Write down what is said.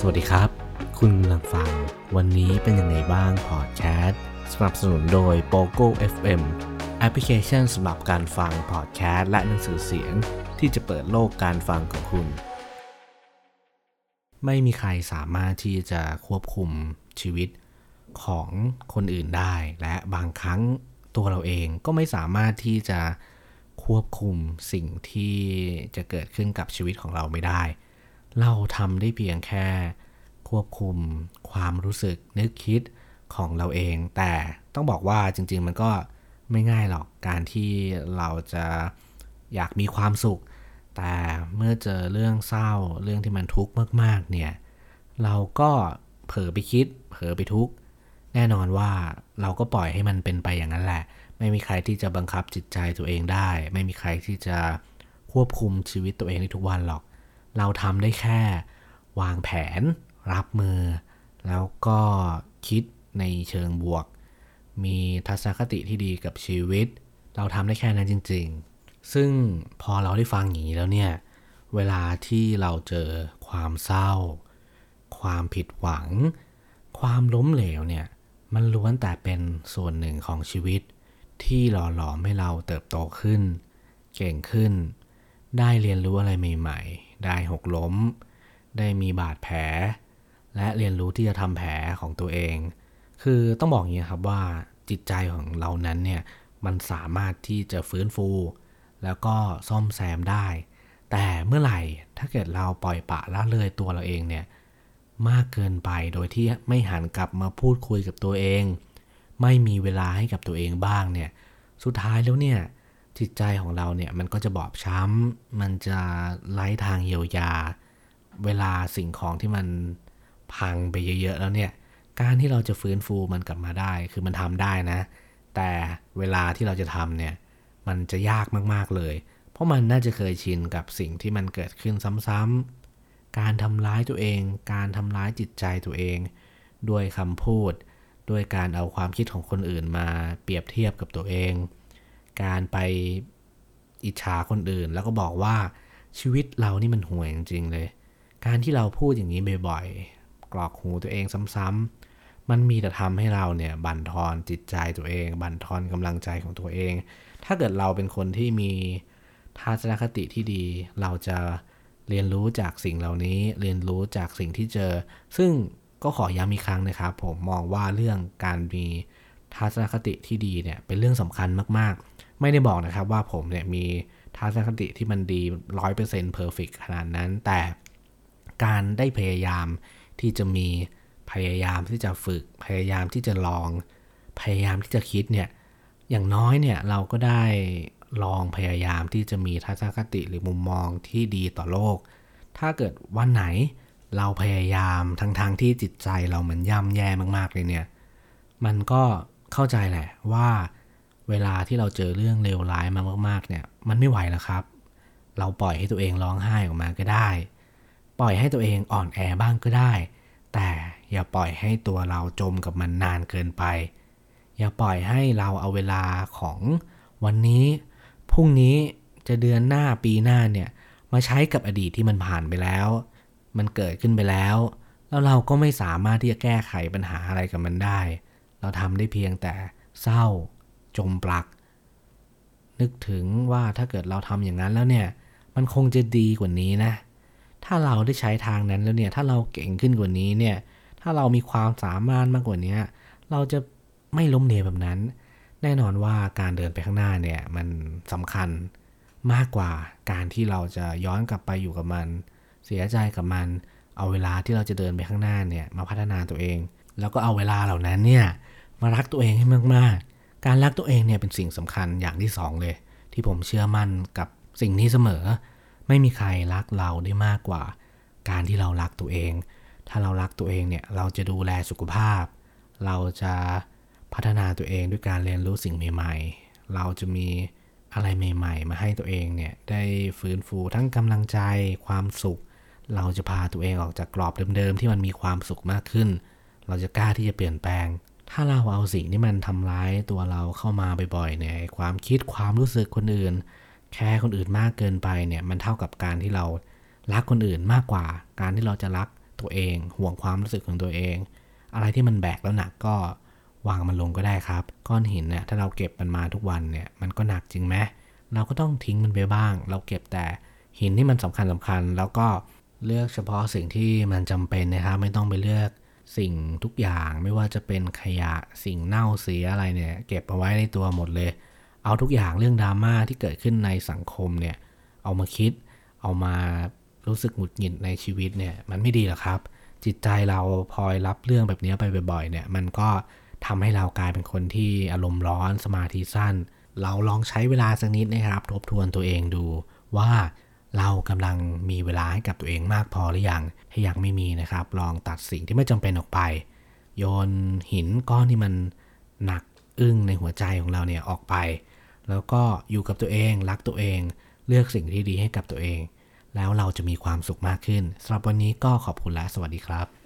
สวัสดีครับ คุณกำลังฟัง วันนี้เป็นยังไงบ้างพอดแคสต์สนับสนุนโดย POGO FM แอปพลิเคชันสำหรับการฟังพอดแคสต์และหนังสือเสียง ที่จะเปิดโลกการฟังของคุณ ไม่มีใครสามารถที่จะควบคุมชีวิตของคนอื่นได้ และบางครั้งตัวเราเองก็ไม่สามารถที่จะควบคุมสิ่งที่จะเกิดขึ้นกับชีวิตของเราไม่ได้ เราทำได้เพียงแค่ ควบคุมความรู้สึกนึกคิดของเราเอง แต่ต้องบอกว่าจริง ๆ มันก็ไม่ง่ายหรอกการที่เราจะอยากมีความสุข แต่เมื่อเจอเรื่องเศร้าเรื่องที่มันทุกข์มากๆเนี่ยเราก็เผลอไปคิด เผลอไปทุกข์แน่นอนว่าเราก็ปล่อยให้มันเป็นไปอย่างนั้นแหละ ไม่มีใครที่จะบังคับจิตใจตัวเองได้ ไม่มีใครที่จะควบคุมชีวิตตัวเองในทุกวันหรอก เราทำได้แค่วางแผนรับมือ แล้วก็คิดในเชิงบวก มีทัศนคติที่ดีกับชีวิต เราทำได้แค่นั้นจริง ๆ ซึ่งพอเราได้ฟังอย่างนี้แล้วเนี่ย เวลาที่เราเจอความเศร้า ความผิดหวัง ความล้มเหลวเนี่ย มันล้วนแต่เป็นส่วนหนึ่งของชีวิต ที่หล่อหลอมให้เราเติบโตขึ้น เก่งขึ้น ได้เรียนรู้อะไรใหม่ ๆ ได้หกล้ม ได้มีบาดแผล และเรียนรู้ที่จะทำแผลของตัวเอง คือต้องบอกอย่างนี้ครับว่าจิตใจของเรานั้นเนี่ยมันสามารถที่จะฟื้นฟู แล้วก็ซ่อมแซมได้ แต่เมื่อไหร่ถ้าเกิดเราปล่อยปะละเลยตัวเราเองเนี่ยมากเกินไปโดยที่ไม่หันกลับมาพูดคุยกับตัวเอง ไม่มีเวลาให้กับตัวเองบ้างเนี่ย สุดท้ายแล้วเนี่ย จิตใจของเราเนี่ยมันก็จะบอบช้ำ มันจะไร้ทางเยียวยา เวลาสิ่งของที่มันพังไปเยอะๆแล้วเนี่ย การที่เราจะฟื้นฟูมันกลับมาได้ คือมันทำได้นะ แต่เวลาที่เราจะทำเนี่ย มันจะยากมากๆเลย เพราะมันน่าจะเคยชินกับสิ่งที่มันเกิดขึ้นซ้ำๆ การทำร้ายตัวเอง การทำร้ายจิตใจตัวเอง ด้วยคำพูด ด้วยการเอาความคิดของคนอื่นมาเปรียบเทียบกับตัวเอง การไปอิจฉาคนอื่น แล้วก็บอกว่าชีวิตเรานี่มันห่วยจริงๆเลย การที่เราพูดอย่างนี้บ่อยๆ กรอกหูตัวเองซ้ำๆ มันมีแต่ทำให้เราเนี่ยบั่นทอนจิตใจตัวเอง บั่นทอนกำลังใจของตัวเอง ถ้าเกิดเราเป็นคนที่มีทัศนคติที่ดี เราจะเรียนรู้จากสิ่งเหล่านี้ เรียนรู้จากสิ่งที่เจอ ซึ่งก็ขอย้ำอีกครั้งนะครับ ผมมองว่าเรื่องการมี ทัศนคติที่ดีเนี่ยเป็นเรื่องสำคัญมากๆ ไม่ได้บอกนะครับว่าผมเนี่ยมีทัศนคติที่มันดี100% perfect ขนาดนั้น แต่การได้พยายามที่จะมีพยายามที่จะฝึกพยายามที่จะลอง พยายามที่จะคิดเนี่ยอย่างน้อยเนี่ยเราก็ได้ลองพยายามที่จะมีทัศนคติหรือมุมมองที่ดีต่อโลก ถ้าเกิดวันไหนเราพยายามทั้งๆทที่จิตใจเรามันย่ำแย่มากๆเลยเนี่ย มันก็ เข้าใจแหละว่าเวลาที่เราเจอเรื่องเลวร้ายมามากๆเนี่ย มันไม่ไหวแล้วครับ เราปล่อยให้ตัวเองร้องไห้ออกมาก็ได้ ปล่อยให้ตัวเองอ่อนแอบ้างก็ได้ แต่อย่าปล่อยให้ตัวเราจมกับมันนานเกินไป อย่าปล่อยให้เราเอาเวลาของวันนี้ พรุ่งนี้จะเดือนหน้าปีหน้าเนี่ย มาใช้กับอดีตที่มันผ่านไปแล้ว มันเกิดขึ้นไปแล้ว แล้วเราก็ไม่สามารถที่จะแก้ไขปัญหาอะไรกับมันได้ เราทำได้เพียงแต่เศร้า จมปลัก นึกถึงว่าถ้าเกิดเราทำอย่างนั้นแล้วเนี่ย มันคงจะดีกว่านี้นะ ถ้าเราได้ใช้ทางนั้นแล้วเนี่ย ถ้าเราเก่งขึ้นกว่านี้เนี่ย ถ้าเรามีความสามารถมากกว่านี้เราจะไม่ล้มเหลวแบบนั้น แน่นอนว่าการเดินไปข้างหน้าเนี่ยมันสำคัญมากกว่าการที่เราจะย้อนกลับไปอยู่กับมัน เสียใจกับมัน เอาเวลาที่เราจะเดินไปข้างหน้าเนี่ยมาพัฒนาตัวเอง แล้วก็เอาเวลาเหล่านั้นเนี่ย มารักตัวเองให้มากๆ การรักตัวเองเนี่ยเป็นสิ่งสำคัญอย่างที่สองเลย ที่ผมเชื่อมั่นกับสิ่งนี้เสมอ ไม่มีใครรักเราได้มากกว่า การที่เรารักตัวเอง ถ้าเรารักตัวเองเนี่ยเราจะดูแลสุขภาพ เราจะพัฒนาตัวเองด้วยการเรียนรู้สิ่งใหม่ ๆ เราจะมีอะไรใหม่ ๆ มาให้ตัวเองเนี่ยได้ฟื้นฟูทั้งกำลังใจความสุข เราจะพาตัวเองออกจากกรอบเดิมๆที่มันมีความสุขมากขึ้น เราจะกล้าที่จะเปลี่ยนแปลง ถ้าเราเอาสิ่งที่มันทำร้ายตัวเราเข้ามาบ่อยๆเนี่ยความคิดความรู้สึกคนอื่น แค่คนอื่นมากเกินไปเนี่ยมันเท่ากับการที่เรารักคนอื่นมากกว่า การที่เราจะรักตัวเอง ห่วงความรู้สึกของตัวเอง อะไรที่มันแบกแล้วหนักก็วางมันลงก็ได้ครับ ก้อนหินเนี่ยถ้าเราเก็บมันมาทุกวันเนี่ยมันก็หนักจริงไหมเราก็ต้องทิ้งมันไปบ้าง เราเก็บแต่หินที่มันสำคัญสำคัญ แล้วก็เลือกเฉพาะสิ่งที่มันจำเป็นนะครับ ไม่ต้องไปเลือก สิ่งทุกอย่างไม่ว่าจะเป็นขยะสิ่งเน่าเสียอะไรเนี่ย เก็บเอาไว้ในตัวหมดเลย เอาทุกอย่างเรื่องดราม่าที่เกิดขึ้นในสังคมเนี่ย เอามาคิด เอามารู้สึกหงุดหงิดในชีวิตเนี่ย มันไม่ดีหรอกครับ จิตใจเราพลอยรับเรื่องแบบนี้ไปบ่อยๆเนี่ย มันก็ทำให้เรากลายเป็นคนที่อารมณ์ร้อนสมาธิสั้น เราลองใช้เวลาสักนิดนะครับ ทบทวนตัวเองดูว่า เรากำลังมีเวลาให้กับตัวเองมากพอหรือยัง ถ้ายังไม่มีนะครับ ลองตัดสิ่งที่ไม่จำเป็นออกไป โยนหินก้อนที่มันหนักอึ้งในหัวใจของเราเนี่ยออกไป แล้วก็อยู่กับตัวเองรักตัวเอง เลือกสิ่งที่ดีให้กับตัวเอง แล้วเราจะมีความสุขมากขึ้นสำหรับวันนี้ก็ขอบคุณและสวัสดีครับ